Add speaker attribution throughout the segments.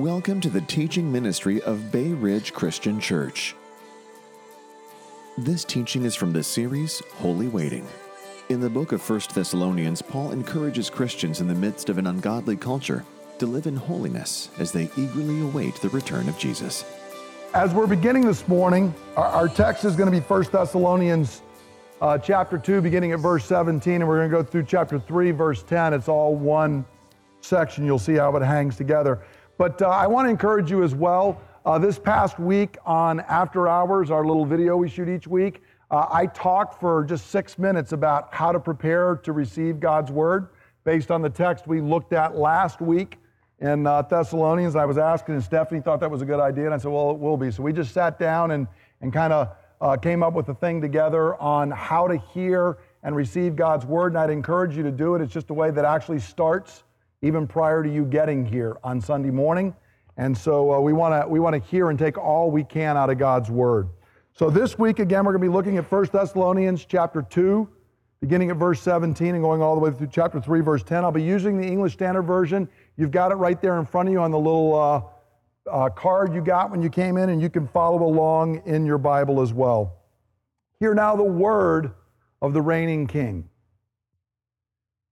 Speaker 1: Welcome to the teaching ministry of Bay Ridge Christian Church. This teaching is from the series Holy Waiting. In the book of 1 Thessalonians, Paul encourages Christians in the midst of an ungodly culture to live in holiness as they eagerly await the return of Jesus.
Speaker 2: As we're beginning this morning, our, text is going to be 1 Thessalonians uh, chapter 2, beginning at verse 17, and we're going to go through chapter 3, verse 10. It's all one section. You'll see how it hangs together. But uh, I want to encourage you as well. Uh, this past week on After Hours, our little video we shoot each week, uh, I talked for just six minutes about how to prepare to receive God's Word based on the text we looked at last week in uh, Thessalonians. I was asking, and Stephanie thought that was a good idea, and I said, well, it will be. So we just sat down and, and kind of uh, came up with a thing together on how to hear and receive God's Word, and I'd encourage you to do it. It's just a way that actually starts even prior to you getting here on Sunday morning. And so uh, we want to we want to hear and take all we can out of God's word. So this week again we're going to be looking at 1 Thessalonians chapter 2 beginning at verse 17 and going all the way through chapter 3 verse 10. I'll be using the English Standard Version. You've got it right there in front of you on the little uh, uh, card you got when you came in and you can follow along in your Bible as well. Hear now the word of the reigning king.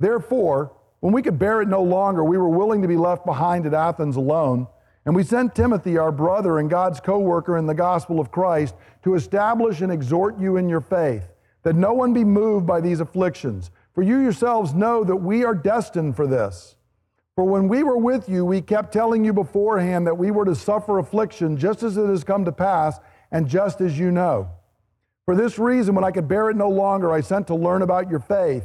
Speaker 2: Therefore, when we could bear it no longer, we were willing to be left behind at Athens alone. And we sent Timothy, our brother and God's co worker in the gospel of Christ, to establish and exhort you in your faith, that no one be moved by these afflictions. For you yourselves know that we are destined for this. For when we were with you, we kept telling you beforehand that we were to suffer affliction, just as it has come to pass, and just as you know. For this reason, when I could bear it no longer, I sent to learn about your faith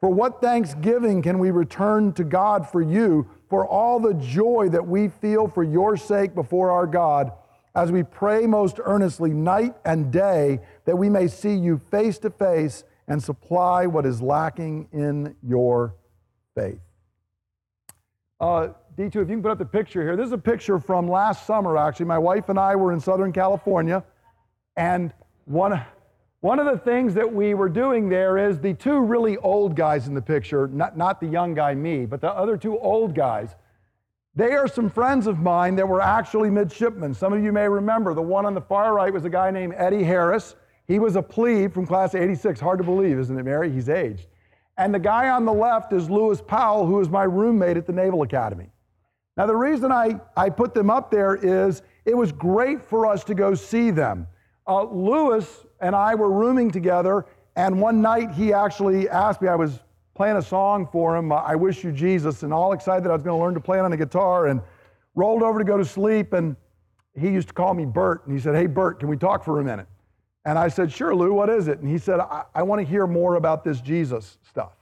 Speaker 2: For what thanksgiving can we return to God for you, for all the joy that we feel for your sake before our God, as we pray most earnestly night and day that we may see you face to face and supply what is lacking in your faith? Uh, D2, if you can put up the picture here. This is a picture from last summer, actually. My wife and I were in Southern California, and one. One of the things that we were doing there is the two really old guys in the picture, not, not the young guy, me, but the other two old guys, they are some friends of mine that were actually midshipmen. Some of you may remember the one on the far right was a guy named Eddie Harris. He was a plebe from class 86. Hard to believe, isn't it, Mary? He's aged. And the guy on the left is Lewis Powell, who is my roommate at the Naval Academy. Now, the reason I, I put them up there is it was great for us to go see them. Uh, Lewis and I were rooming together, and one night he actually asked me, I was playing a song for him, uh, I Wish You Jesus, and all excited I was going to learn to play it on the guitar, and rolled over to go to sleep, and he used to call me Bert, and he said, Hey, Bert, can we talk for a minute? And I said, Sure, Lou, what is it? And he said, I, I want to hear more about this Jesus stuff.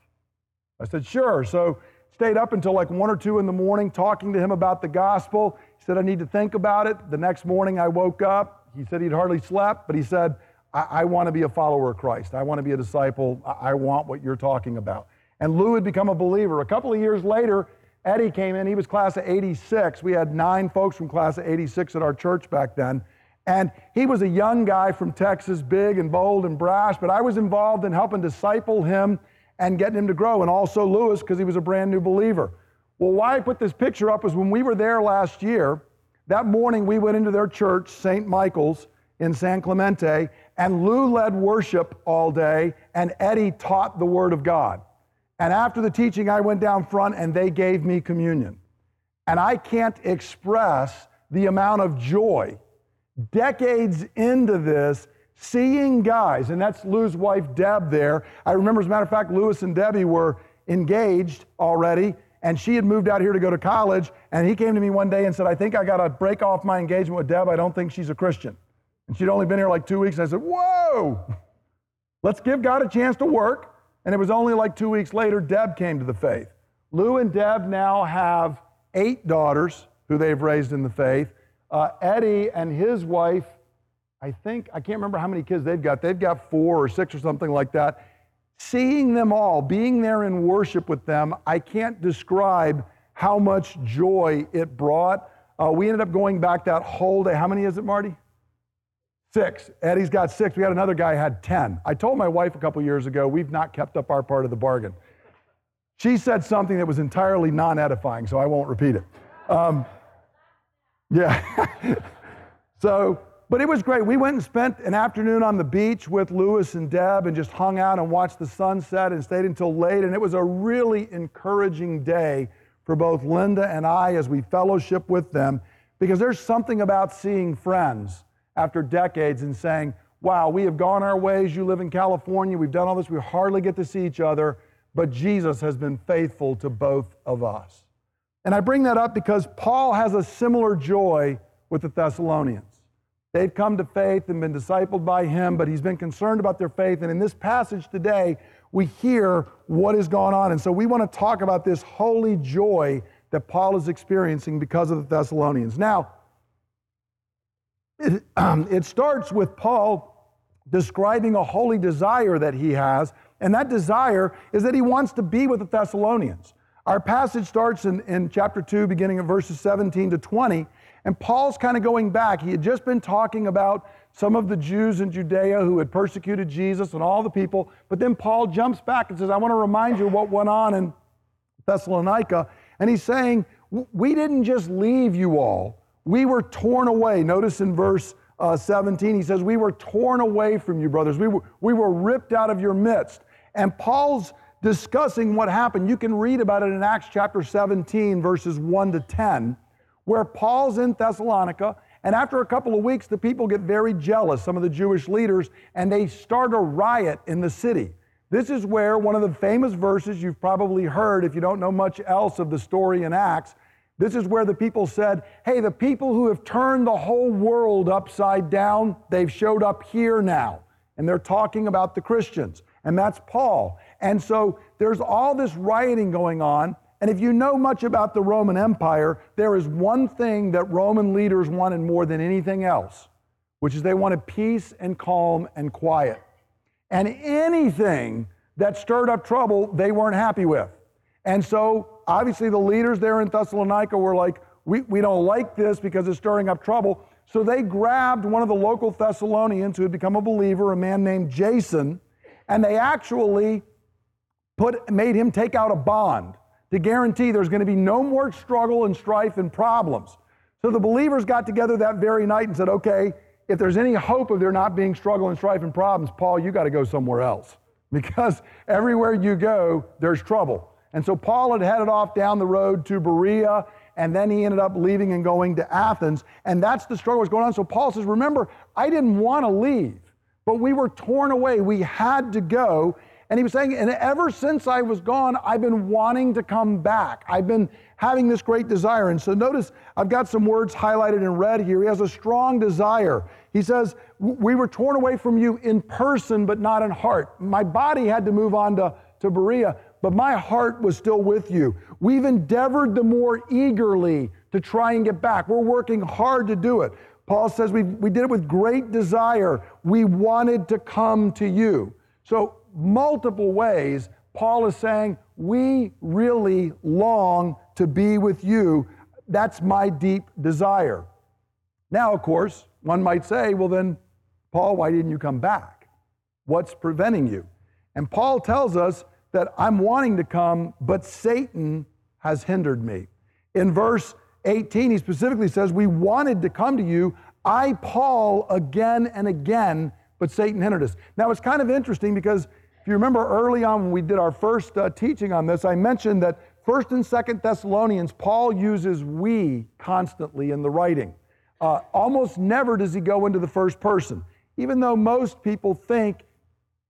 Speaker 2: I said, Sure. So stayed up until like one or two in the morning talking to him about the gospel. He said, I need to think about it. The next morning I woke up. He said he'd hardly slept, but he said, I, I want to be a follower of Christ. I want to be a disciple. I, I want what you're talking about. And Lou had become a believer. A couple of years later, Eddie came in. He was class of 86. We had nine folks from class of 86 at our church back then. And he was a young guy from Texas, big and bold and brash, but I was involved in helping disciple him and getting him to grow, and also Lewis because he was a brand new believer. Well, why I put this picture up is when we were there last year, that morning we went into their church, St. Michael's in San Clemente, and Lou led worship all day, and Eddie taught the Word of God. And after the teaching, I went down front and they gave me communion. And I can't express the amount of joy decades into this, seeing guys, and that's Lou's wife Deb there. I remember, as a matter of fact, Louis and Debbie were engaged already, and she had moved out here to go to college. And he came to me one day and said, I think I got to break off my engagement with Deb. I don't think she's a Christian. And she'd only been here like two weeks. And I said, Whoa, let's give God a chance to work. And it was only like two weeks later, Deb came to the faith. Lou and Deb now have eight daughters who they've raised in the faith. Uh, Eddie and his wife, I think, I can't remember how many kids they've got. They've got four or six or something like that. Seeing them all, being there in worship with them, I can't describe how much joy it brought. Uh, we ended up going back that whole day. How many is it, Marty? Six. Eddie's got six. We had another guy had 10. I told my wife a couple years ago, we've not kept up our part of the bargain. She said something that was entirely non edifying, so I won't repeat it. Um, yeah. so, but it was great. We went and spent an afternoon on the beach with Louis and Deb and just hung out and watched the sunset and stayed until late. And it was a really encouraging day for both Linda and I as we fellowship with them because there's something about seeing friends after decades and saying, wow, we have gone our ways. You live in California. We've done all this. We hardly get to see each other, but Jesus has been faithful to both of us. And I bring that up because Paul has a similar joy with the Thessalonians. They've come to faith and been discipled by him, but he's been concerned about their faith. And in this passage today, we hear what has gone on. And so we want to talk about this holy joy that Paul is experiencing because of the Thessalonians. Now, it, um, it starts with Paul describing a holy desire that he has, and that desire is that he wants to be with the Thessalonians. Our passage starts in, in chapter 2, beginning at verses 17 to 20. And Paul's kind of going back. He had just been talking about some of the Jews in Judea who had persecuted Jesus and all the people. But then Paul jumps back and says, I want to remind you what went on in Thessalonica. And he's saying, We didn't just leave you all, we were torn away. Notice in verse uh, 17, he says, We were torn away from you, brothers. We were, we were ripped out of your midst. And Paul's discussing what happened. You can read about it in Acts chapter 17, verses 1 to 10, where Paul's in Thessalonica. And after a couple of weeks, the people get very jealous, some of the Jewish leaders, and they start a riot in the city. This is where one of the famous verses you've probably heard if you don't know much else of the story in Acts. This is where the people said, Hey, the people who have turned the whole world upside down, they've showed up here now. And they're talking about the Christians. And that's Paul. And so there's all this rioting going on. And if you know much about the Roman Empire, there is one thing that Roman leaders wanted more than anything else, which is they wanted peace and calm and quiet. And anything that stirred up trouble, they weren't happy with. And so obviously the leaders there in Thessalonica were like, we, we don't like this because it's stirring up trouble. So they grabbed one of the local Thessalonians who had become a believer, a man named Jason, and they actually put, made him take out a bond to guarantee there's going to be no more struggle and strife and problems. So the believers got together that very night and said, okay, if there's any hope of there not being struggle and strife and problems, Paul, you got to go somewhere else because everywhere you go, there's trouble. And so Paul had headed off down the road to Berea, and then he ended up leaving and going to Athens. And that's the struggle was going on. So Paul says, Remember, I didn't want to leave, but we were torn away. We had to go. And he was saying, and ever since I was gone, I've been wanting to come back. I've been having this great desire. And so notice I've got some words highlighted in red here. He has a strong desire. He says, We were torn away from you in person, but not in heart. My body had to move on to, to Berea, but my heart was still with you. We've endeavored the more eagerly to try and get back. We're working hard to do it. Paul says we, we did it with great desire. We wanted to come to you. So multiple ways, Paul is saying, We really long to be with you. That's my deep desire. Now, of course, one might say, Well, then, Paul, why didn't you come back? What's preventing you? And Paul tells us that I'm wanting to come, but Satan has hindered me. In verse 18, he specifically says, We wanted to come to you. I, Paul, again and again, but Satan hindered us. Now, it's kind of interesting because if you remember early on when we did our first uh, teaching on this, I mentioned that 1st and 2nd Thessalonians, Paul uses we constantly in the writing. Uh, almost never does he go into the first person. Even though most people think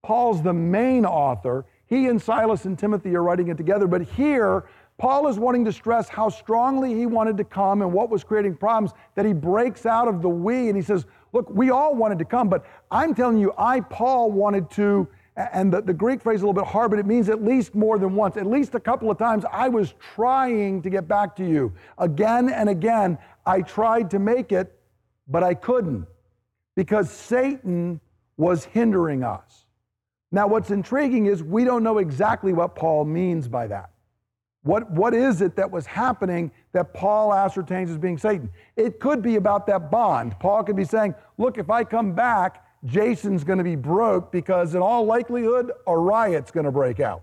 Speaker 2: Paul's the main author, he and Silas and Timothy are writing it together. But here, Paul is wanting to stress how strongly he wanted to come and what was creating problems that he breaks out of the we and he says, Look, we all wanted to come, but I'm telling you, I, Paul, wanted to. And the, the Greek phrase is a little bit hard, but it means at least more than once. At least a couple of times I was trying to get back to you. Again and again, I tried to make it, but I couldn't because Satan was hindering us. Now, what's intriguing is we don't know exactly what Paul means by that. What, what is it that was happening that Paul ascertains as being Satan? It could be about that bond. Paul could be saying, Look, if I come back, Jason's going to be broke because, in all likelihood, a riot's going to break out.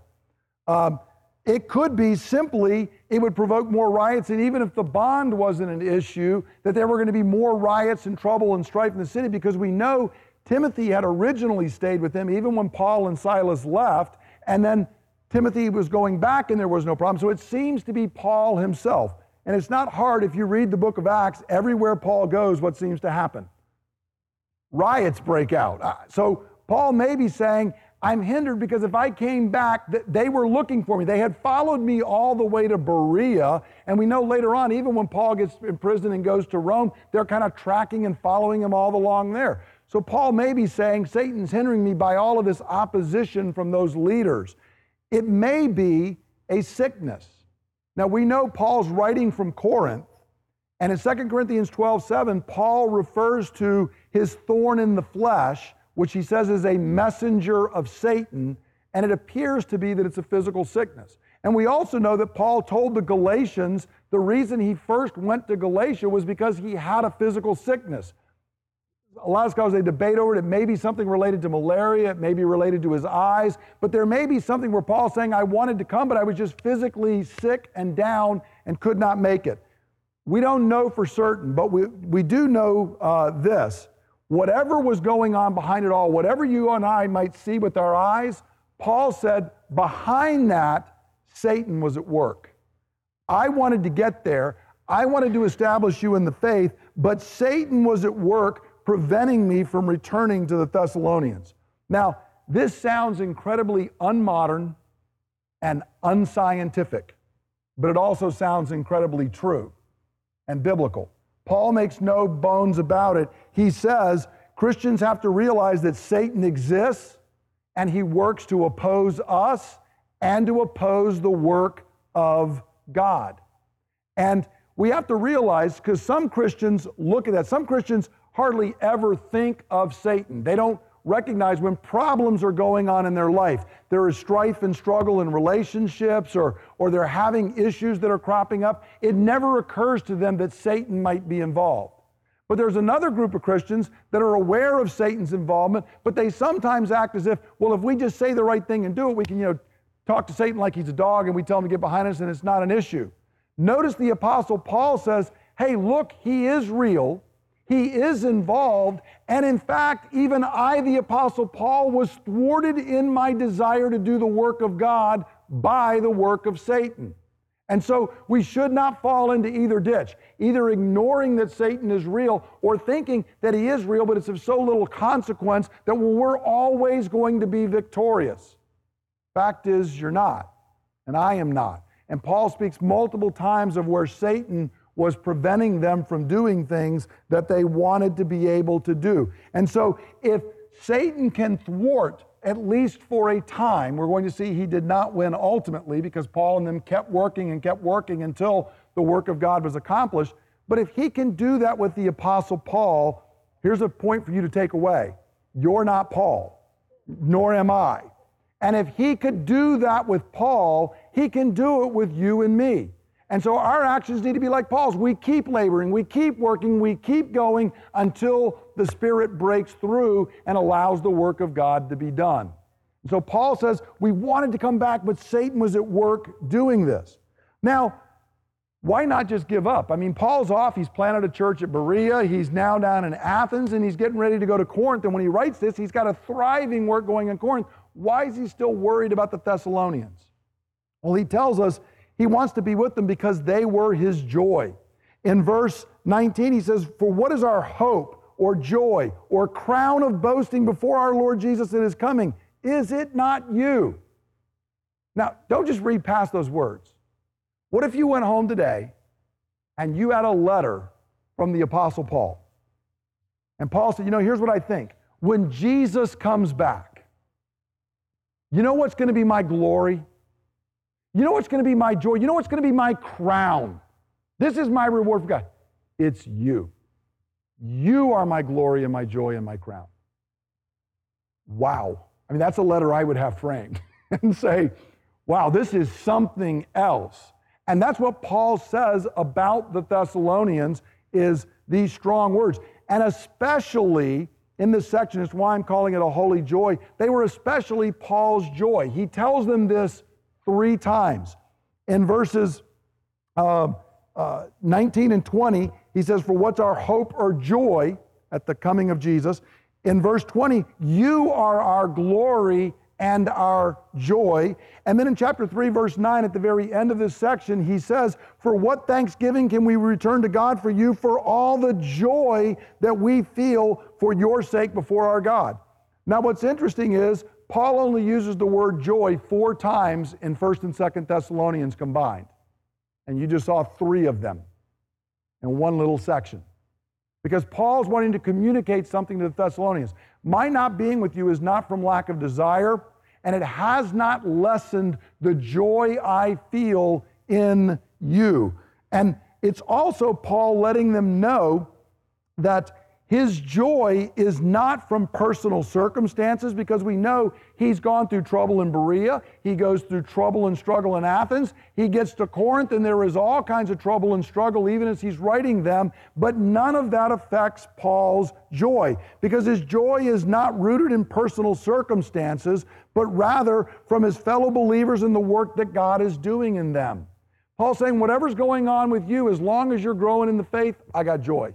Speaker 2: Um, it could be simply it would provoke more riots, and even if the bond wasn't an issue, that there were going to be more riots and trouble and strife in the city because we know Timothy had originally stayed with him even when Paul and Silas left, and then Timothy was going back and there was no problem. So it seems to be Paul himself. And it's not hard if you read the book of Acts, everywhere Paul goes, what seems to happen? Riots break out. Uh, so Paul may be saying, I'm hindered because if I came back, they were looking for me. They had followed me all the way to Berea. And we know later on, even when Paul gets in prison and goes to Rome, they're kind of tracking and following him all along there. So Paul may be saying, Satan's hindering me by all of this opposition from those leaders. It may be a sickness. Now we know Paul's writing from Corinth, and in 2 Corinthians 12 7, Paul refers to his thorn in the flesh, which he says is a messenger of Satan, and it appears to be that it's a physical sickness. And we also know that Paul told the Galatians the reason he first went to Galatia was because he had a physical sickness a lot of scholars they debate over it. It may be something related to malaria, it may be related to his eyes, but there may be something where Paul's saying, I wanted to come, but I was just physically sick and down and could not make it. We don't know for certain, but we, we do know uh, this. Whatever was going on behind it all, whatever you and I might see with our eyes, Paul said, behind that, Satan was at work. I wanted to get there. I wanted to establish you in the faith, but Satan was at work preventing me from returning to the Thessalonians. Now, this sounds incredibly unmodern and unscientific, but it also sounds incredibly true and biblical. Paul makes no bones about it. He says Christians have to realize that Satan exists and he works to oppose us and to oppose the work of God. And we have to realize because some Christians look at that, some Christians hardly ever think of Satan. They don't recognize when problems are going on in their life. There is strife and struggle in relationships, or, or they're having issues that are cropping up. It never occurs to them that Satan might be involved. But there's another group of Christians that are aware of Satan's involvement, but they sometimes act as if, well, if we just say the right thing and do it, we can, you know, talk to Satan like he's a dog and we tell him to get behind us and it's not an issue. Notice the Apostle Paul says, hey, look, he is real. He is involved. And in fact, even I, the Apostle Paul, was thwarted in my desire to do the work of God by the work of Satan. And so we should not fall into either ditch, either ignoring that Satan is real or thinking that he is real, but it's of so little consequence that we're always going to be victorious. Fact is, you're not, and I am not. And Paul speaks multiple times of where Satan was preventing them from doing things that they wanted to be able to do. And so, if Satan can thwart, at least for a time, we're going to see he did not win ultimately because Paul and them kept working and kept working until the work of God was accomplished. But if he can do that with the Apostle Paul, here's a point for you to take away you're not Paul, nor am I. And if he could do that with Paul, he can do it with you and me. And so our actions need to be like Paul's. We keep laboring, we keep working, we keep going until the Spirit breaks through and allows the work of God to be done. And so Paul says, We wanted to come back, but Satan was at work doing this. Now, why not just give up? I mean, Paul's off. He's planted a church at Berea. He's now down in Athens and he's getting ready to go to Corinth. And when he writes this, he's got a thriving work going in Corinth. Why is he still worried about the Thessalonians? Well, he tells us he wants to be with them because they were his joy. In verse 19, he says, For what is our hope or joy or crown of boasting before our Lord Jesus that is coming? Is it not you? Now, don't just read past those words. What if you went home today and you had a letter from the Apostle Paul? And Paul said, You know, here's what I think. When Jesus comes back, you know what's going to be my glory? You know what's going to be my joy? You know what's going to be my crown? This is my reward for God. It's you. You are my glory and my joy and my crown. Wow. I mean, that's a letter I would have framed and say, wow, this is something else. And that's what Paul says about the Thessalonians is these strong words. And especially in this section, it's why I'm calling it a holy joy. They were especially Paul's joy. He tells them this three times. In verses uh, uh, 19 and 20, he says, For what's our hope or joy at the coming of Jesus? In verse 20, you are our glory and our joy. And then in chapter 3, verse 9, at the very end of this section, he says, For what thanksgiving can we return to God for you for all the joy that we feel for your sake before our God? Now, what's interesting is Paul only uses the word joy four times in 1st and 2nd Thessalonians combined. And you just saw three of them in one little section. Because Paul's wanting to communicate something to the Thessalonians. My not being with you is not from lack of desire, and it has not lessened the joy I feel in you. And it's also Paul letting them know that his joy is not from personal circumstances because we know he's gone through trouble in Berea. He goes through trouble and struggle in Athens. He gets to Corinth and there is all kinds of trouble and struggle even as he's writing them. But none of that affects Paul's joy because his joy is not rooted in personal circumstances, but rather from his fellow believers and the work that God is doing in them. Paul's saying, whatever's going on with you, as long as you're growing in the faith, I got joy.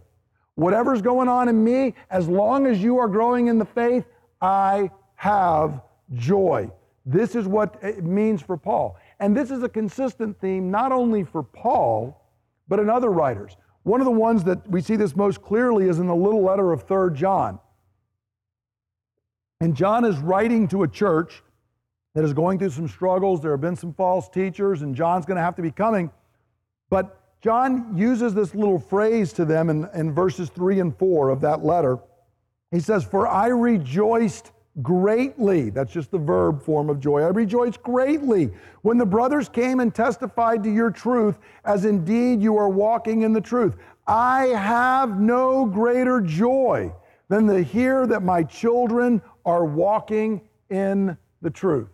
Speaker 2: Whatever's going on in me, as long as you are growing in the faith, I have joy. This is what it means for Paul. And this is a consistent theme not only for Paul, but in other writers. One of the ones that we see this most clearly is in the little letter of 3rd John. And John is writing to a church that is going through some struggles. There have been some false teachers, and John's going to have to be coming. But John uses this little phrase to them in, in verses 3 and 4 of that letter. He says, For I rejoiced greatly. That's just the verb form of joy. I rejoiced greatly when the brothers came and testified to your truth, as indeed you are walking in the truth. I have no greater joy than to hear that my children are walking in the truth.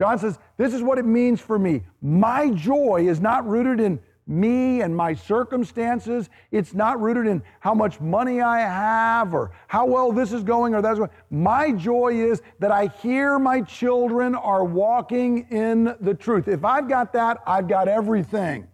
Speaker 2: John says, This is what it means for me. My joy is not rooted in me and my circumstances. It's not rooted in how much money I have or how well this is going or that's going. My joy is that I hear my children are walking in the truth. If I've got that, I've got everything.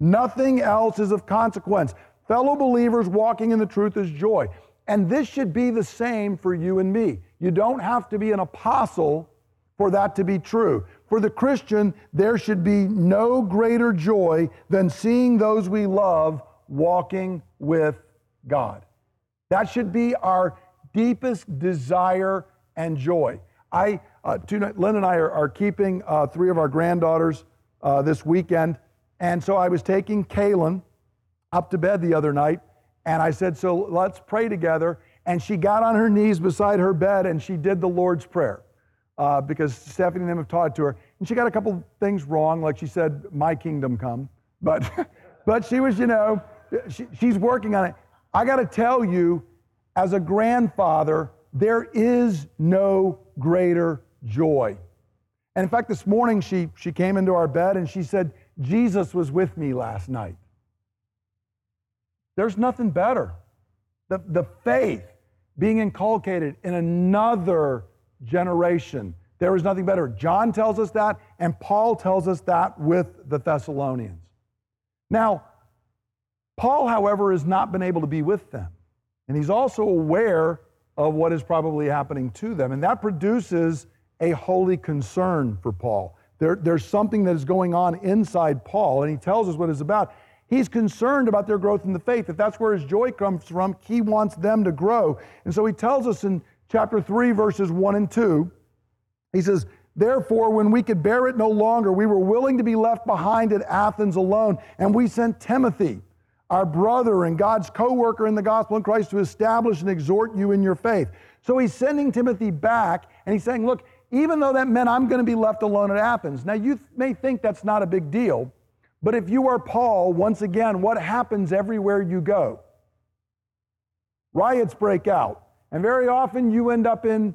Speaker 2: Nothing else is of consequence. Fellow believers walking in the truth is joy. And this should be the same for you and me. You don't have to be an apostle for that to be true. For the Christian, there should be no greater joy than seeing those we love walking with God. That should be our deepest desire and joy. I, uh, Lynn and I are, are keeping uh, three of our granddaughters uh, this weekend. And so I was taking Kaylin up to bed the other night, and I said, So let's pray together. And she got on her knees beside her bed and she did the Lord's Prayer uh, because Stephanie and them have taught to her. And she got a couple things wrong, like she said, "My kingdom come," but but she was, you know, she, she's working on it. I got to tell you, as a grandfather, there is no greater joy. And in fact, this morning she she came into our bed and she said, "Jesus was with me last night." There's nothing better. The, the faith being inculcated in another generation. There is nothing better. John tells us that, and Paul tells us that with the Thessalonians. Now, Paul, however, has not been able to be with them. And he's also aware of what is probably happening to them. And that produces a holy concern for Paul. There, there's something that is going on inside Paul, and he tells us what it's about. He's concerned about their growth in the faith. If that's where his joy comes from, he wants them to grow. And so he tells us in chapter 3, verses 1 and 2, he says, Therefore, when we could bear it no longer, we were willing to be left behind at Athens alone, and we sent Timothy, our brother and God's co worker in the gospel in Christ, to establish and exhort you in your faith. So he's sending Timothy back, and he's saying, Look, even though that meant I'm going to be left alone at Athens. Now, you may think that's not a big deal, but if you are Paul, once again, what happens everywhere you go? Riots break out, and very often you end up in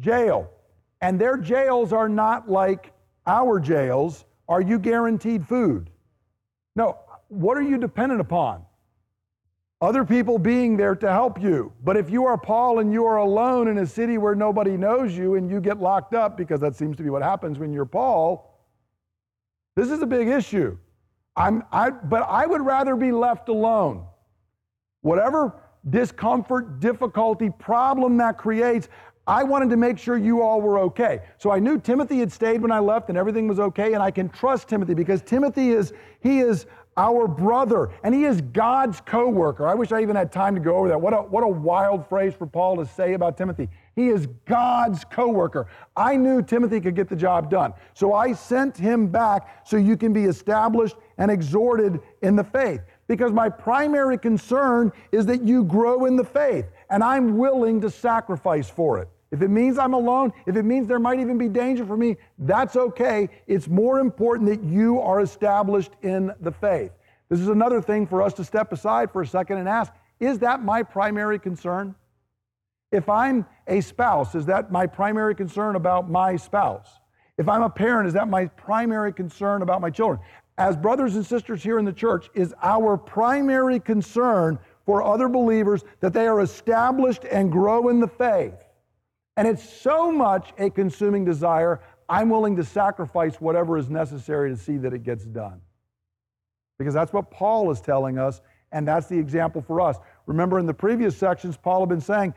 Speaker 2: jail. And their jails are not like our jails. Are you guaranteed food? No. What are you dependent upon? Other people being there to help you. But if you are Paul and you are alone in a city where nobody knows you and you get locked up, because that seems to be what happens when you're Paul, this is a big issue. I'm, I, but I would rather be left alone. Whatever discomfort, difficulty, problem that creates, I wanted to make sure you all were okay. So I knew Timothy had stayed when I left and everything was okay, and I can trust Timothy because Timothy is, he is our brother, and he is God's co worker. I wish I even had time to go over that. What a, what a wild phrase for Paul to say about Timothy. He is God's co worker. I knew Timothy could get the job done. So I sent him back so you can be established and exhorted in the faith. Because my primary concern is that you grow in the faith, and I'm willing to sacrifice for it. If it means I'm alone, if it means there might even be danger for me, that's okay. It's more important that you are established in the faith. This is another thing for us to step aside for a second and ask Is that my primary concern? If I'm a spouse, is that my primary concern about my spouse? If I'm a parent, is that my primary concern about my children? As brothers and sisters here in the church, is our primary concern for other believers that they are established and grow in the faith? And it's so much a consuming desire, I'm willing to sacrifice whatever is necessary to see that it gets done. Because that's what Paul is telling us, and that's the example for us. Remember, in the previous sections, Paul had been saying,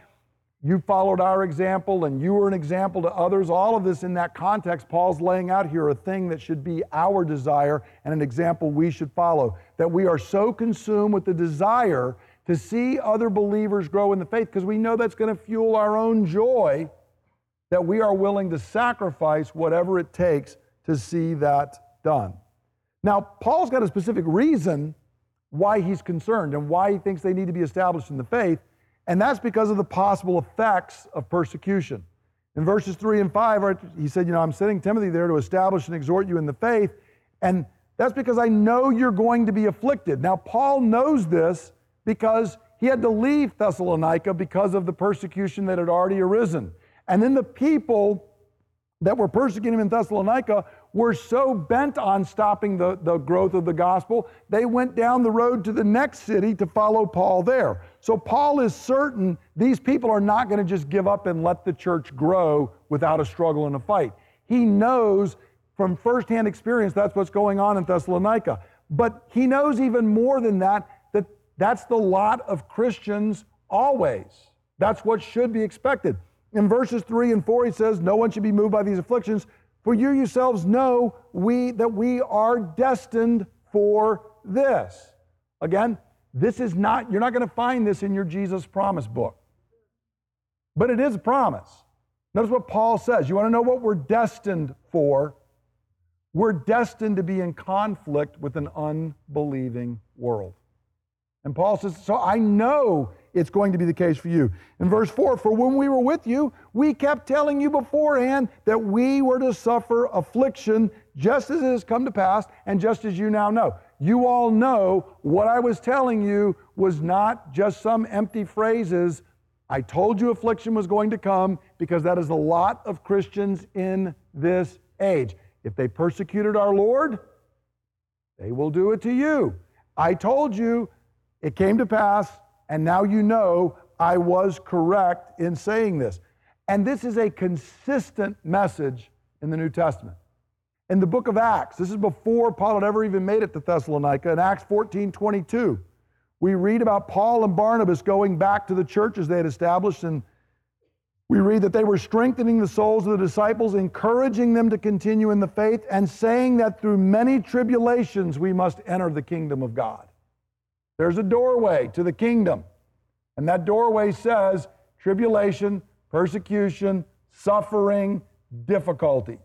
Speaker 2: You followed our example, and you were an example to others. All of this in that context, Paul's laying out here a thing that should be our desire and an example we should follow. That we are so consumed with the desire to see other believers grow in the faith because we know that's going to fuel our own joy that we are willing to sacrifice whatever it takes to see that done. Now, Paul's got a specific reason why he's concerned and why he thinks they need to be established in the faith, and that's because of the possible effects of persecution. In verses 3 and 5, he said, You know, I'm sending Timothy there to establish and exhort you in the faith, and that's because I know you're going to be afflicted. Now, Paul knows this because he had to leave Thessalonica because of the persecution that had already arisen. And then the people that were persecuting him in Thessalonica were so bent on stopping the, the growth of the gospel, they went down the road to the next city to follow Paul there. So Paul is certain these people are not going to just give up and let the church grow without a struggle and a fight. He knows from firsthand experience that's what's going on in Thessalonica. But he knows even more than that that that's the lot of Christians always. That's what should be expected. In verses 3 and 4, he says, No one should be moved by these afflictions, for you yourselves know we that we are destined for this. Again, this is not, you're not going to find this in your Jesus promise book. But it is a promise. Notice what Paul says. You want to know what we're destined for? We're destined to be in conflict with an unbelieving world. And Paul says, So I know it's going to be the case for you. In verse 4, for when we were with you, we kept telling you beforehand that we were to suffer affliction just as it has come to pass and just as you now know. You all know what I was telling you was not just some empty phrases. I told you affliction was going to come because that is a lot of Christians in this age. If they persecuted our Lord, they will do it to you. I told you it came to pass, and now you know I was correct in saying this. And this is a consistent message in the New Testament. In the book of Acts, this is before Paul had ever even made it to Thessalonica, in Acts 14 22, we read about Paul and Barnabas going back to the churches they had established and we read that they were strengthening the souls of the disciples, encouraging them to continue in the faith, and saying that through many tribulations we must enter the kingdom of God. There's a doorway to the kingdom, and that doorway says tribulation, persecution, suffering, difficulty.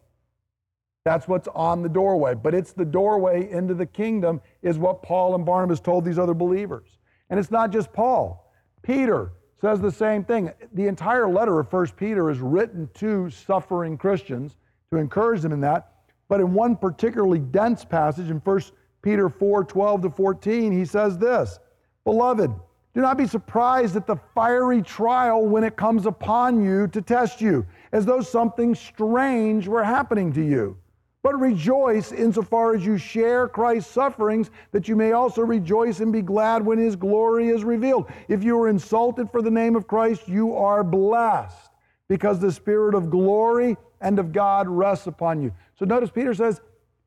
Speaker 2: That's what's on the doorway. But it's the doorway into the kingdom, is what Paul and Barnabas told these other believers. And it's not just Paul. Peter says the same thing. The entire letter of 1 Peter is written to suffering Christians to encourage them in that. But in one particularly dense passage in 1 Peter 4 12 to 14, he says this Beloved, do not be surprised at the fiery trial when it comes upon you to test you, as though something strange were happening to you but rejoice insofar as you share Christ's sufferings, that you may also rejoice and be glad when his glory is revealed. If you are insulted for the name of Christ, you are blessed, because the Spirit of glory and of God rests upon you. So notice Peter says,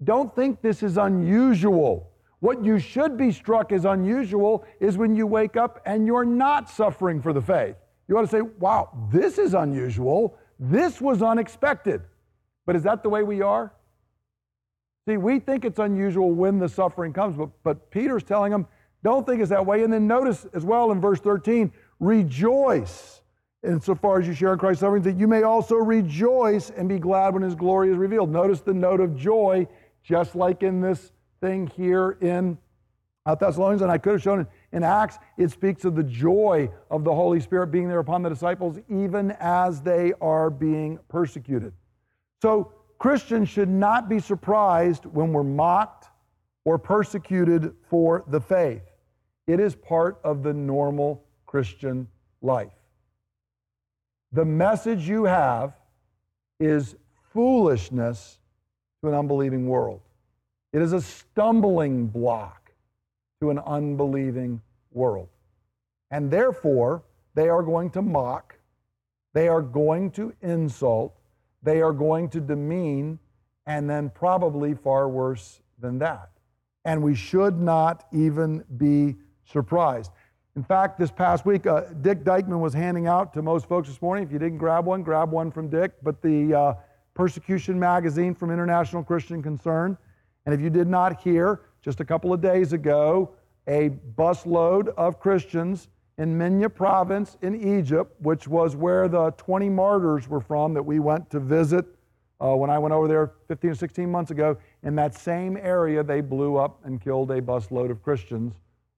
Speaker 2: Don't think this is unusual. What you should be struck as unusual is when you wake up and you're not suffering for the faith. You ought to say, Wow, this is unusual. This was unexpected. But is that the way we are? See, we think it's unusual when the suffering comes, but, but Peter's telling them, don't think it's that way. And then notice as well in verse 13, rejoice insofar as you share in Christ's suffering, that you may also rejoice and be glad when his glory is revealed. Notice the note of joy, just like in this thing here in uh, Thessalonians, and I could have shown it in Acts, it speaks of the joy of the Holy Spirit being there upon the disciples, even as they are being persecuted. So Christians should not be surprised when we're mocked or persecuted for the faith. It is part of the normal Christian life. The message you have is foolishness to an unbelieving world. It is a stumbling block to an unbelieving world. And therefore, they are going to mock, they are going to insult, they are going to demean, and then probably far worse than that. And we should not even be surprised. In fact, this past week, uh, Dick Dykeman was handing out to most folks this morning. If you didn't grab one, grab one from Dick. But the uh, Persecution magazine from International Christian Concern. And if you did not hear, just a couple of days ago, a busload of Christians in Minya province in Egypt, which was where the 20 martyrs were from that we went to visit uh, when I went over there 15 or 16 months ago. In that same area, they blew up and killed a busload of Christians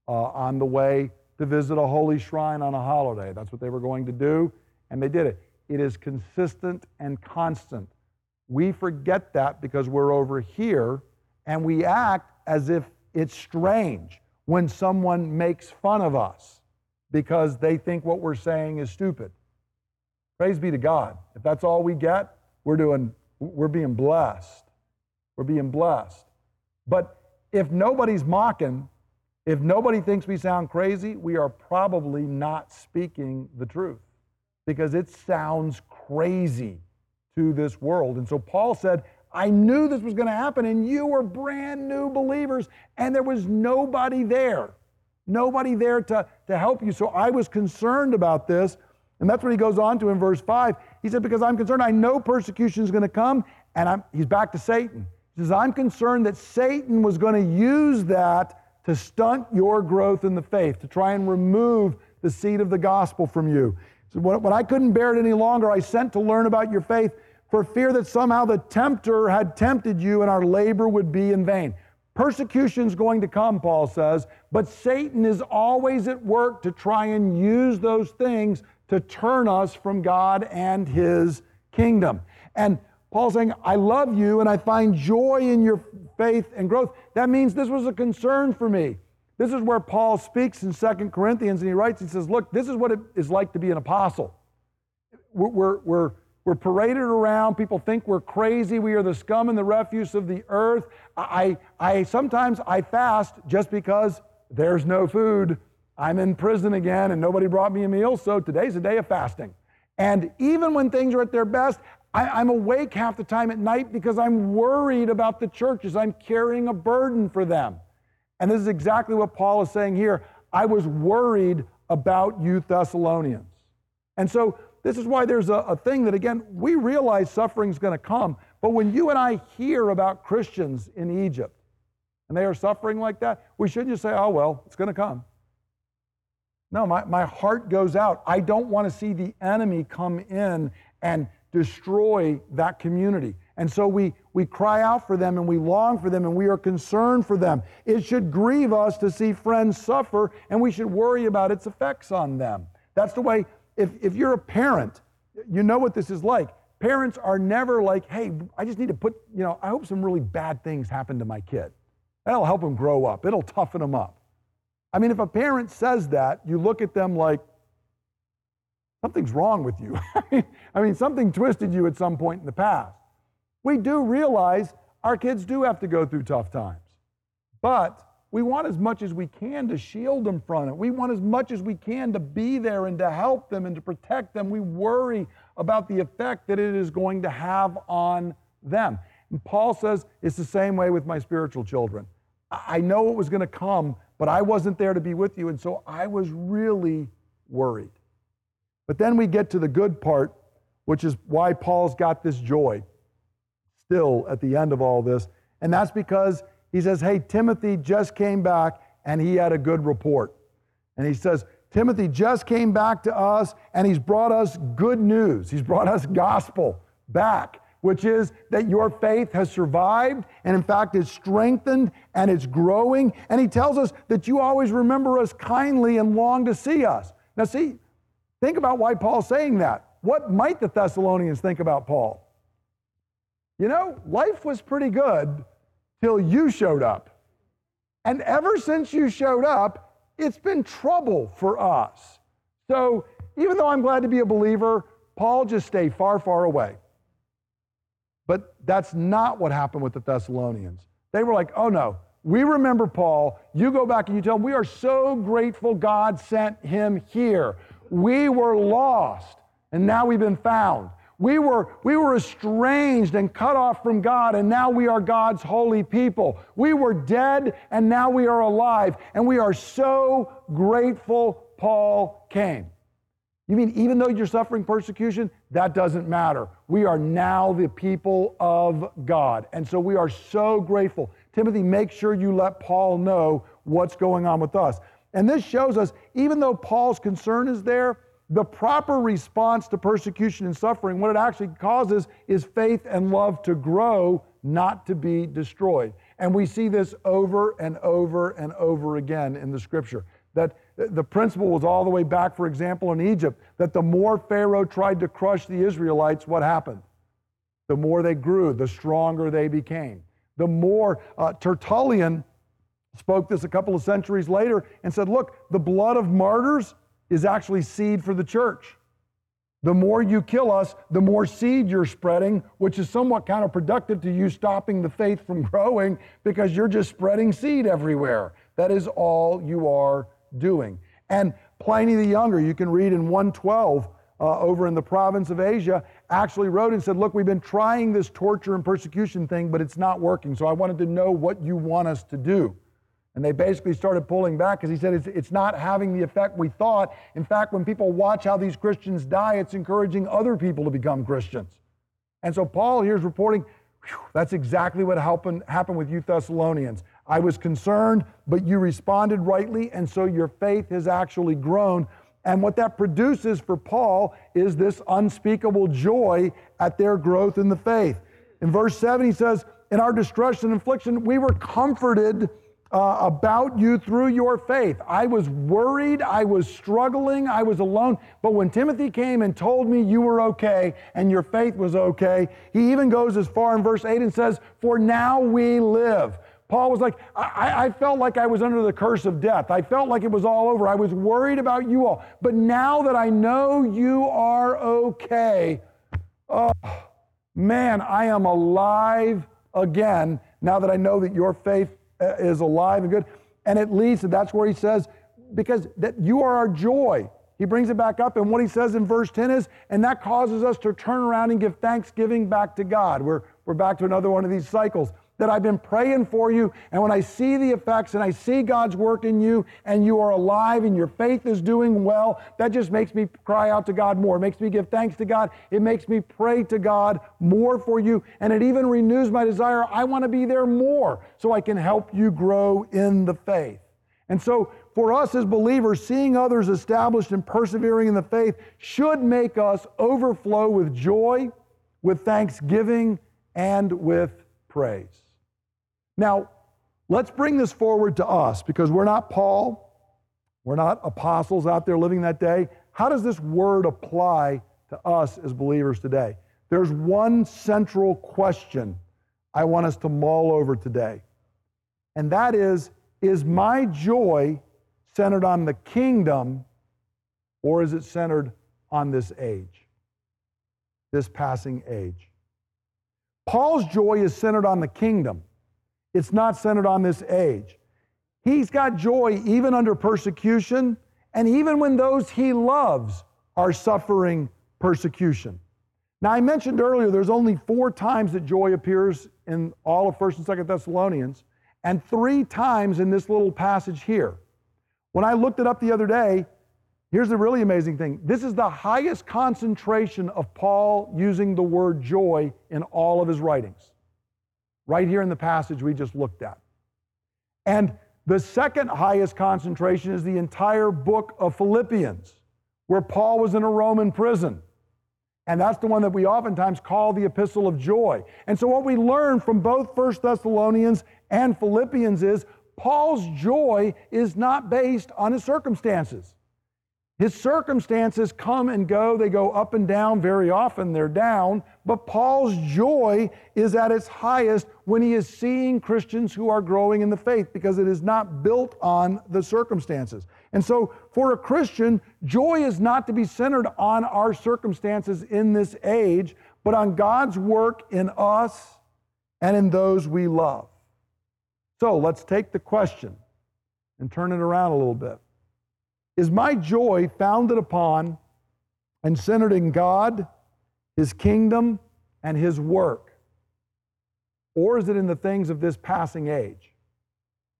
Speaker 2: uh, on the way to visit a holy shrine on a holiday. That's what they were going to do, and they did it. It is consistent and constant. We forget that because we're over here and we act as if it's strange when someone makes fun of us because they think what we're saying is stupid. Praise be to God. If that's all we get, we're doing we're being blessed. We're being blessed. But if nobody's mocking, if nobody thinks we sound crazy, we are probably not speaking the truth because it sounds crazy to this world. And so Paul said, I knew this was going to happen, and you were brand new believers, and there was nobody there nobody there to, to help you. So I was concerned about this. And that's what he goes on to in verse 5. He said, Because I'm concerned, I know persecution is going to come. And I'm, he's back to Satan. He says, I'm concerned that Satan was going to use that to stunt your growth in the faith, to try and remove the seed of the gospel from you. So when, when I couldn't bear it any longer, I sent to learn about your faith for fear that somehow the tempter had tempted you and our labor would be in vain. Persecution is going to come, Paul says, but Satan is always at work to try and use those things to turn us from God and his kingdom. And Paul's saying, I love you and I find joy in your faith and growth. That means this was a concern for me. This is where Paul speaks in Second Corinthians and he writes, he says, Look, this is what it is like to be an apostle. We're, we're, we're we're paraded around. People think we're crazy. We are the scum and the refuse of the earth. I, I sometimes I fast just because there's no food. I'm in prison again and nobody brought me a meal, so today's a day of fasting. And even when things are at their best, I, am awake half the time at night because I'm worried about the churches. I'm carrying a burden for them. And this is exactly what Paul is saying here. I was worried about you Thessalonians. And so this is why there's a, a thing that, again, we realize suffering's going to come. But when you and I hear about Christians in Egypt and they are suffering like that, we shouldn't just say, oh, well, it's going to come. No, my, my heart goes out. I don't want to see the enemy come in and destroy that community. And so we, we cry out for them and we long for them and we are concerned for them. It should grieve us to see friends suffer and we should worry about its effects on them. That's the way, if, if you're a parent, you know what this is like. Parents are never like, hey, I just need to put, you know, I hope some really bad things happen to my kid. That'll help him grow up, it'll toughen him up. I mean, if a parent says that, you look at them like, something's wrong with you. I mean, something twisted you at some point in the past. We do realize our kids do have to go through tough times, but we want as much as we can to shield them from it. We want as much as we can to be there and to help them and to protect them. We worry about the effect that it is going to have on them. And Paul says it's the same way with my spiritual children. I know it was going to come, but I wasn't there to be with you. And so I was really worried. But then we get to the good part, which is why Paul's got this joy still at the end of all this. And that's because he says, Hey, Timothy just came back and he had a good report. And he says, Timothy just came back to us and he's brought us good news. He's brought us gospel back, which is that your faith has survived and, in fact, is strengthened and it's growing. And he tells us that you always remember us kindly and long to see us. Now, see, think about why Paul's saying that. What might the Thessalonians think about Paul? You know, life was pretty good till you showed up. And ever since you showed up, it's been trouble for us. So even though I'm glad to be a believer, Paul just stay far, far away. But that's not what happened with the Thessalonians. They were like, oh no, we remember Paul. You go back and you tell him, we are so grateful God sent him here. We were lost, and now we've been found. We were, we were estranged and cut off from God, and now we are God's holy people. We were dead, and now we are alive. And we are so grateful Paul came. You mean even though you're suffering persecution, that doesn't matter. We are now the people of God. And so we are so grateful. Timothy, make sure you let Paul know what's going on with us. And this shows us, even though Paul's concern is there, the proper response to persecution and suffering, what it actually causes is faith and love to grow, not to be destroyed. And we see this over and over and over again in the scripture. That the principle was all the way back, for example, in Egypt, that the more Pharaoh tried to crush the Israelites, what happened? The more they grew, the stronger they became. The more, uh, Tertullian spoke this a couple of centuries later and said, Look, the blood of martyrs is actually seed for the church. The more you kill us, the more seed you're spreading, which is somewhat counterproductive to you stopping the faith from growing because you're just spreading seed everywhere. That is all you are doing. And Pliny the Younger, you can read in 112 uh, over in the province of Asia, actually wrote and said, Look, we've been trying this torture and persecution thing, but it's not working. So I wanted to know what you want us to do. And they basically started pulling back because he said it's, it's not having the effect we thought. In fact, when people watch how these Christians die, it's encouraging other people to become Christians. And so Paul here is reporting that's exactly what happened, happened with you Thessalonians. I was concerned, but you responded rightly, and so your faith has actually grown. And what that produces for Paul is this unspeakable joy at their growth in the faith. In verse 7, he says, In our distress and affliction, we were comforted uh, about you through your faith. I was worried, I was struggling, I was alone. But when Timothy came and told me you were okay and your faith was okay, he even goes as far in verse 8 and says, For now we live. Paul was like, I, I, felt like I was under the curse of death. I felt like it was all over. I was worried about you all. But now that I know you are okay, oh, man, I am alive again now that I know that your faith Uh, is alive and good. And it leads to that's where he says, because that you are our joy. He brings it back up, and what he says in verse 10 is, and that causes us to turn around and give thanksgiving back to God. We're, we're back to another one of these cycles. That I've been praying for you. And when I see the effects and I see God's work in you and you are alive and your faith is doing well, that just makes me cry out to God more. It makes me give thanks to God. It makes me pray to God more for you. And it even renews my desire. I want to be there more so I can help you grow in the faith. And so, for us as believers, seeing others established and persevering in the faith should make us overflow with joy, with thanksgiving, and with praise. Now, let's bring this forward to us because we're not Paul, we're not apostles out there living that day. How does this word apply to us as believers today? There's one central question I want us to mull over today, and that is Is my joy centered on the kingdom or is it centered on this age, this passing age? Paul's joy is centered on the kingdom. It's not centered on this age. He's got joy even under persecution and even when those he loves are suffering persecution. Now, I mentioned earlier there's only four times that joy appears in all of 1st and 2nd Thessalonians, and three times in this little passage here. When I looked it up the other day, here's the really amazing thing this is the highest concentration of Paul using the word joy in all of his writings right here in the passage we just looked at. And the second highest concentration is the entire book of Philippians, where Paul was in a Roman prison. And that's the one that we oftentimes call the epistle of joy. And so what we learn from both First Thessalonians and Philippians is Paul's joy is not based on his circumstances. His circumstances come and go. They go up and down. Very often they're down. But Paul's joy is at its highest when he is seeing Christians who are growing in the faith because it is not built on the circumstances. And so, for a Christian, joy is not to be centered on our circumstances in this age, but on God's work in us and in those we love. So, let's take the question and turn it around a little bit. Is my joy founded upon and centered in God, His kingdom, and His work? Or is it in the things of this passing age,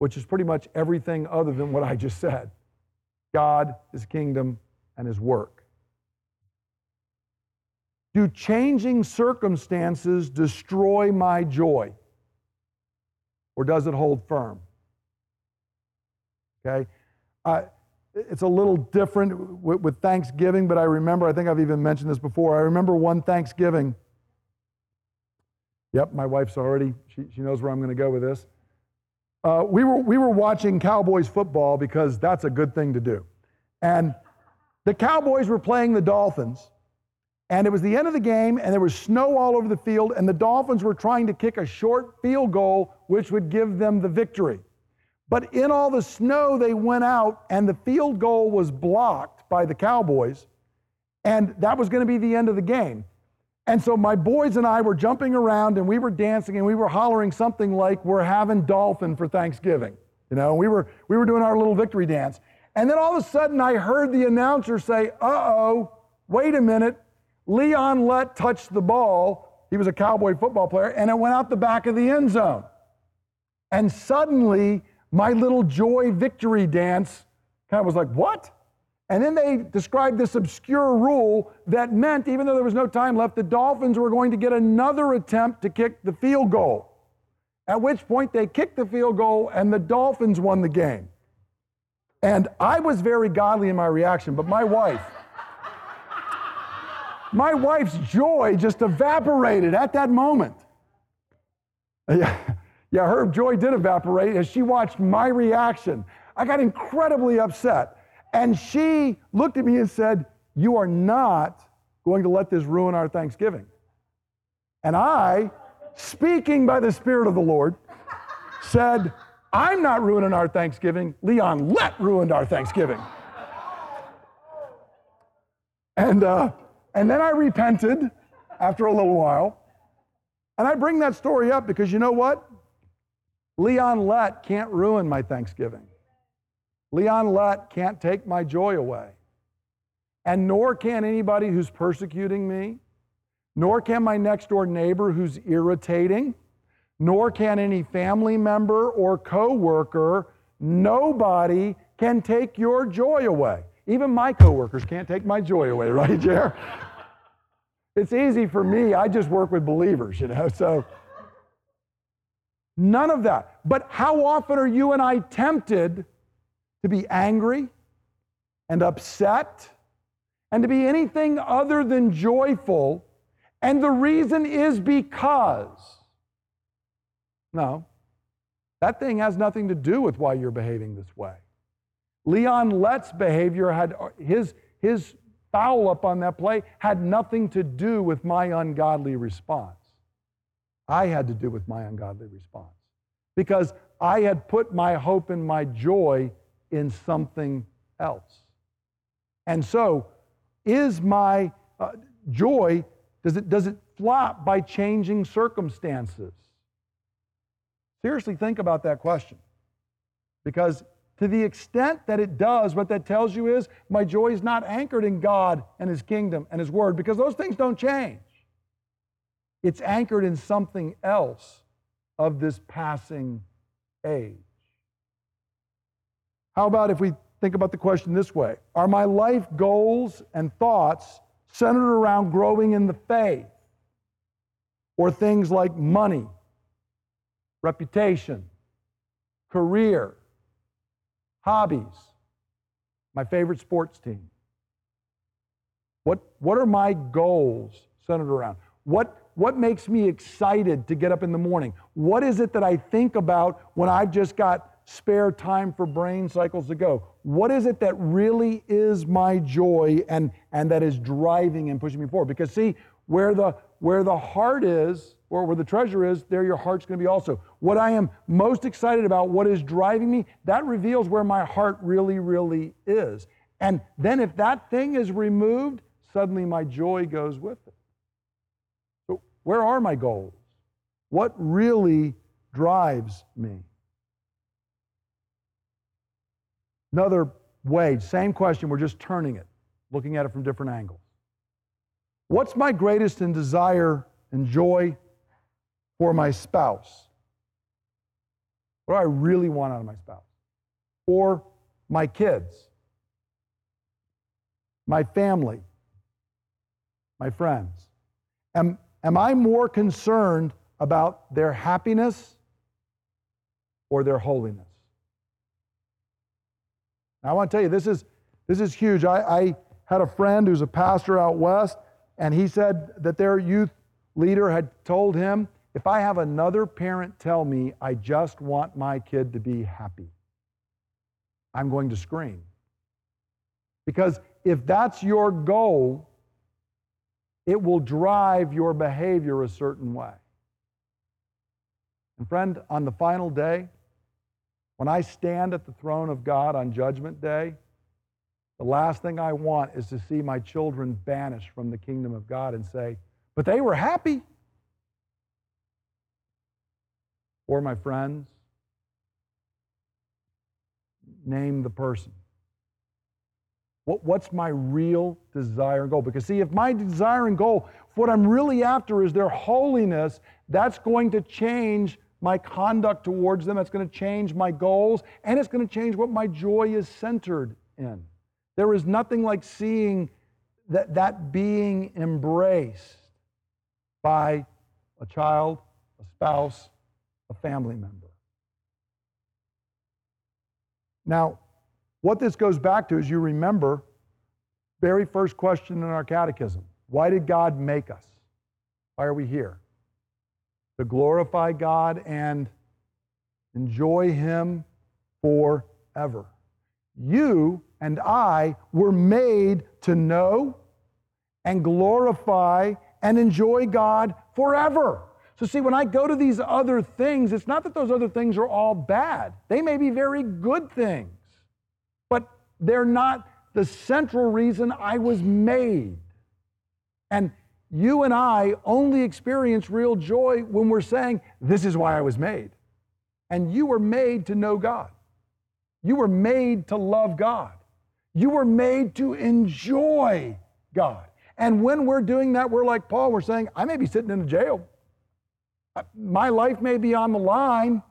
Speaker 2: which is pretty much everything other than what I just said? God, His kingdom, and His work. Do changing circumstances destroy my joy? Or does it hold firm? Okay? Uh, it's a little different with, with, Thanksgiving, but I remember, I think I've even mentioned this before. I remember one Thanksgiving. Yep, my wife's already, she, she knows where I'm going to go with this. Uh, we, were, we were watching Cowboys football because that's a good thing to do. And the Cowboys were playing the Dolphins, and it was the end of the game, and there was snow all over the field, and the Dolphins were trying to kick a short field goal, which would give them the victory. But in all the snow, they went out, and the field goal was blocked by the Cowboys, and that was going to be the end of the game. And so my boys and I were jumping around, and we were dancing, and we were hollering something like, "We're having dolphin for Thanksgiving," you know. We were we were doing our little victory dance, and then all of a sudden, I heard the announcer say, "Uh oh, wait a minute." Leon Lett touched the ball. He was a Cowboy football player, and it went out the back of the end zone. And suddenly, my little joy victory dance kind of was like, what? And then they described this obscure rule that meant, even though there was no time left, the Dolphins were going to get another attempt to kick the field goal. At which point they kicked the field goal and the Dolphins won the game. And I was very godly in my reaction, but my wife, my wife's joy just evaporated at that moment. Yeah. Yeah, her joy did evaporate as she watched my reaction. I got incredibly upset. And she looked at me and said, You are not going to let this ruin our Thanksgiving. And I, speaking by the Spirit of the Lord, said, I'm not ruining our Thanksgiving. Leon Lett ruined our Thanksgiving. And, uh, and then I repented after a little while. And I bring that story up because you know what? Leon Lett can't ruin my Thanksgiving. Leon Lett can't take my joy away. And nor can anybody who's persecuting me, nor can my next door neighbor who's irritating, nor can any family member or coworker. Nobody can take your joy away. Even my coworkers can't take my joy away, right, Jer? it's easy for me. I just work with believers, you know. So none of that. But how often are you and I tempted to be angry and upset and to be anything other than joyful? And the reason is because. No, that thing has nothing to do with why you're behaving this way. Leon Lett's behavior had his, his foul up on that play had nothing to do with my ungodly response. I had to do with my ungodly response because I had put my hope and my joy in something else. And so, is my uh, joy, does it, does it flop by changing circumstances? Seriously, think about that question. Because to the extent that it does, what that tells you is my joy is not anchored in God and His kingdom and His word because those things don't change. It's anchored in something else of this passing age. How about if we think about the question this way Are my life goals and thoughts centered around growing in the faith? Or things like money, reputation, career, hobbies, my favorite sports team. What, what are my goals centered around? What, what makes me excited to get up in the morning? What is it that I think about when I've just got spare time for brain cycles to go? What is it that really is my joy and, and that is driving and pushing me forward? Because see, where the where the heart is, or where the treasure is, there your heart's going to be also. What I am most excited about, what is driving me, that reveals where my heart really, really is. And then if that thing is removed, suddenly my joy goes with it. Where are my goals? What really drives me? Another way, same question, we're just turning it, looking at it from different angles. What's my greatest and desire and joy for my spouse? What do I really want out of my spouse? Or my kids? My family? My friends? Am, am I more concerned about their happiness or their holiness? Now, I want to tell you, this is, this is huge. I, I had a friend who's a pastor out west and he said that their youth leader had told him, if I have another parent tell me I just want my kid to be happy, I'm going to scream. Because if that's your goal, it will drive your behavior a certain way. And friend, on the final day, when I stand at the throne of God on Judgment Day, the last thing I want is to see my children banished from the kingdom of God and say, but they were happy. Or my friends, name the person. What, what's my real desire and goal? Because, see, if my desire and goal, what I'm really after is their holiness, that's going to change my conduct towards them. It's going to change my goals, and it's going to change what my joy is centered in. There is nothing like seeing that, that being embraced by a child, a spouse, a family member. Now, what this goes back to is you remember very first question in our catechism why did God make us? Why are we here? To glorify God and enjoy Him forever. You and I were made to know and glorify and enjoy God forever. So, see, when I go to these other things, it's not that those other things are all bad. They may be very good things, they're not the central reason I was made. And you and I only experience real joy when we're saying, This is why I was made. And you were made to know God. You were made to love God. You were made to enjoy God. And when we're doing that, we're like Paul, we're saying, I may be sitting in a jail. Uh, my life may be on the line.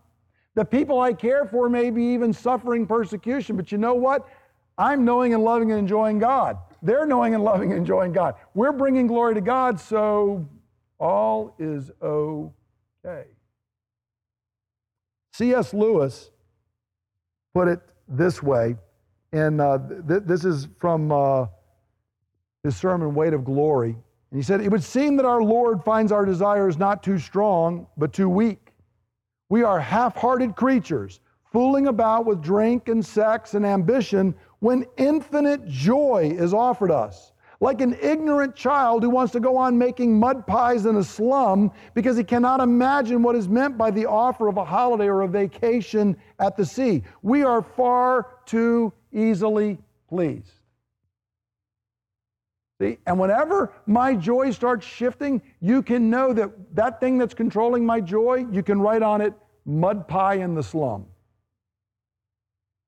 Speaker 2: The people I care for may be even suffering persecution, but you know what? I'm knowing and loving and enjoying God. They're knowing and loving and enjoying God. We're bringing glory to God, so all is okay. C.S. Lewis put it this way, and uh, th- this is from uh, his sermon, Weight of Glory. And he said, It would seem that our Lord finds our desires not too strong, but too weak. We are half hearted creatures, fooling about with drink and sex and ambition when infinite joy is offered us like an ignorant child who wants to go on making mud pies in a slum because he cannot imagine what is meant by the offer of a holiday or a vacation at the sea. We are far too easily pleased. See? And whenever my joy starts shifting, you can know that that thing that's controlling my joy, you can write on it mud pie in the slum.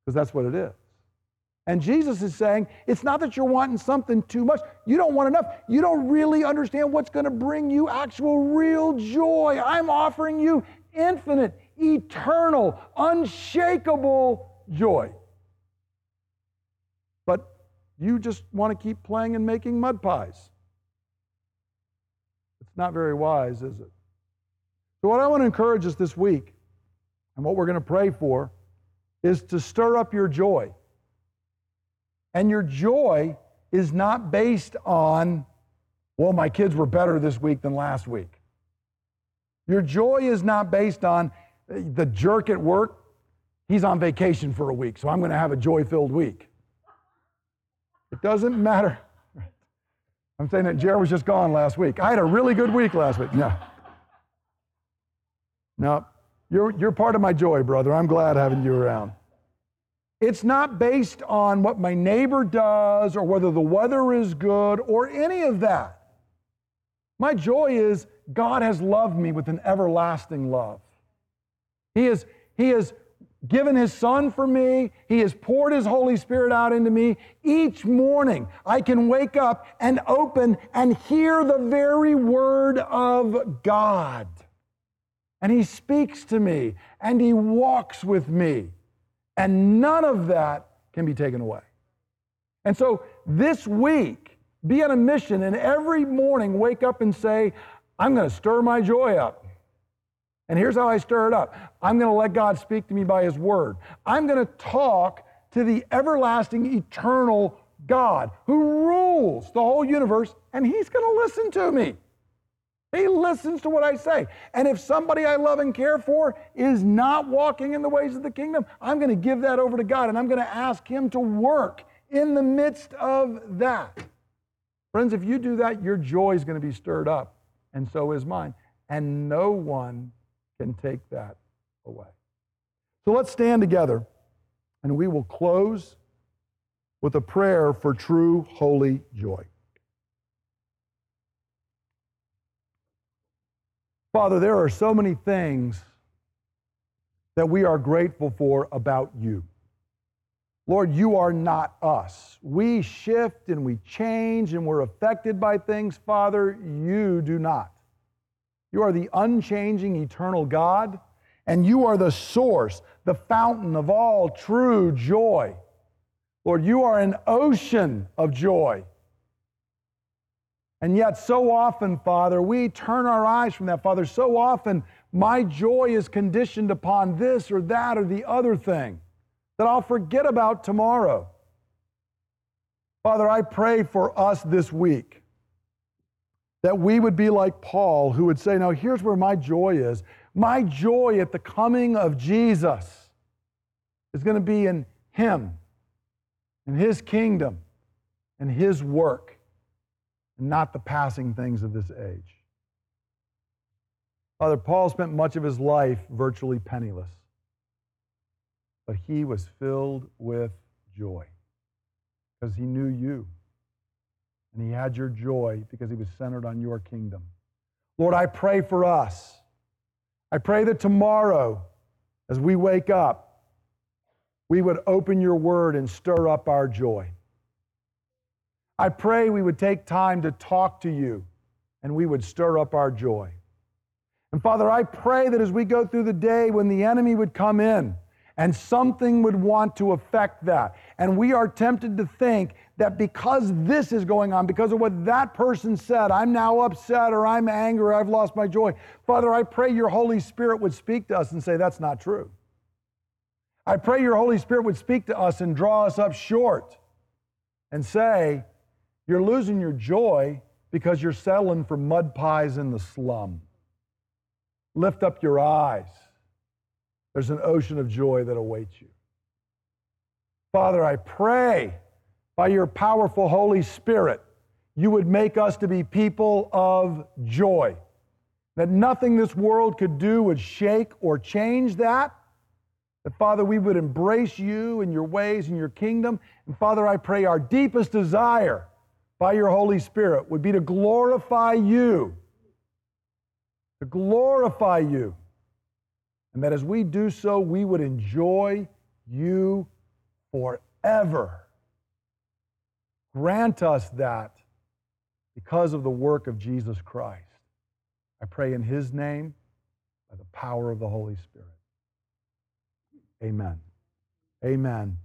Speaker 2: Because that's what it is. And Jesus is saying, it's not that you're wanting something too much. You don't want enough. You don't really understand what's going to bring you actual real joy. I'm offering you infinite, eternal, unshakable joy. But you just want to keep playing and making mud pies. It's not very wise, is it? So, what I want to encourage us this week, and what we're going to pray for, is to stir up your joy. And your joy is not based on, well, my kids were better this week than last week. Your joy is not based on uh, the jerk at work. He's on vacation for a week, so I'm going to have a joy filled week. It doesn't matter. I'm saying that Jared was just gone last week. I had a really good week last week. No. No. You're, you're part of my joy, brother. I'm glad having you around. It's not based on what my neighbor does or whether the weather is good or any of that. My joy is God has loved me with an everlasting love. He has, he has given His Son for me, He has poured His Holy Spirit out into me. Each morning, I can wake up and open and hear the very word of God. And He speaks to me and He walks with me. And none of that can be taken away. And so this week, be on a mission and every morning wake up and say, I'm going to stir my joy up. And here's how I stir it up I'm going to let God speak to me by His Word. I'm going to talk to the everlasting, eternal God who rules the whole universe, and He's going to listen to me. He listens to what I say. And if somebody I love and care for is not walking in the ways of the kingdom, I'm going to give that over to God and I'm going to ask Him to work in the midst of that. Friends, if you do that, your joy is going to be stirred up, and so is mine. And no one can take that away. So let's stand together and we will close with a prayer for true holy joy. Father, there are so many things that we are grateful for about you. Lord, you are not us. We shift and we change and we're affected by things. Father, you do not. You are the unchanging, eternal God, and you are the source, the fountain of all true joy. Lord, you are an ocean of joy. And yet, so often, Father, we turn our eyes from that. Father, so often my joy is conditioned upon this or that or the other thing that I'll forget about tomorrow. Father, I pray for us this week that we would be like Paul, who would say, Now, here's where my joy is. My joy at the coming of Jesus is going to be in Him, in His kingdom, and His work and not the passing things of this age. Father, Paul spent much of his life virtually penniless, but he was filled with joy because he knew you. And he had your joy because he was centered on your kingdom. Lord, I pray for us. I pray that tomorrow, as we wake up, we would open your word and stir up our joy. I pray we would take time to talk to you and we would stir up our joy. And Father, I pray that as we go through the day when the enemy would come in and something would want to affect that, and we are tempted to think that because this is going on, because of what that person said, I'm now upset or I'm angry or I've lost my joy. Father, I pray your Holy Spirit would speak to us and say, That's not true. I pray your Holy Spirit would speak to us and draw us up short and say, You're losing your joy because you're settling for mud pies in the slum. Lift up your eyes. There's an ocean of joy that awaits you. Father, I pray by your powerful Holy Spirit, you would make us to be people of joy. That nothing this world could do would shake or change that. That, Father, we would embrace you and your ways and your kingdom. And, Father, I pray our deepest desire by your Holy Spirit would be to glorify you. To glorify you. And that as we do so, we would enjoy you forever. Grant us that because of the work of Jesus Christ. I pray in his name by the power of the Holy Spirit. Amen. Amen.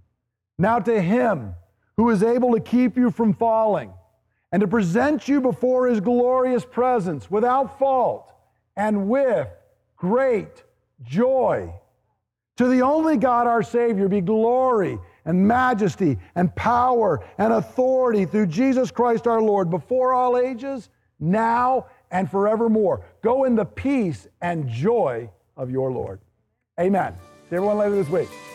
Speaker 2: Now to him who is able to keep you from falling and to present you before his glorious presence without fault and with great joy. To the only God our Savior be glory and majesty and power and authority through Jesus Christ our Lord before all ages, now and forevermore. Go in the peace and joy of your Lord. Amen. See everyone later this week.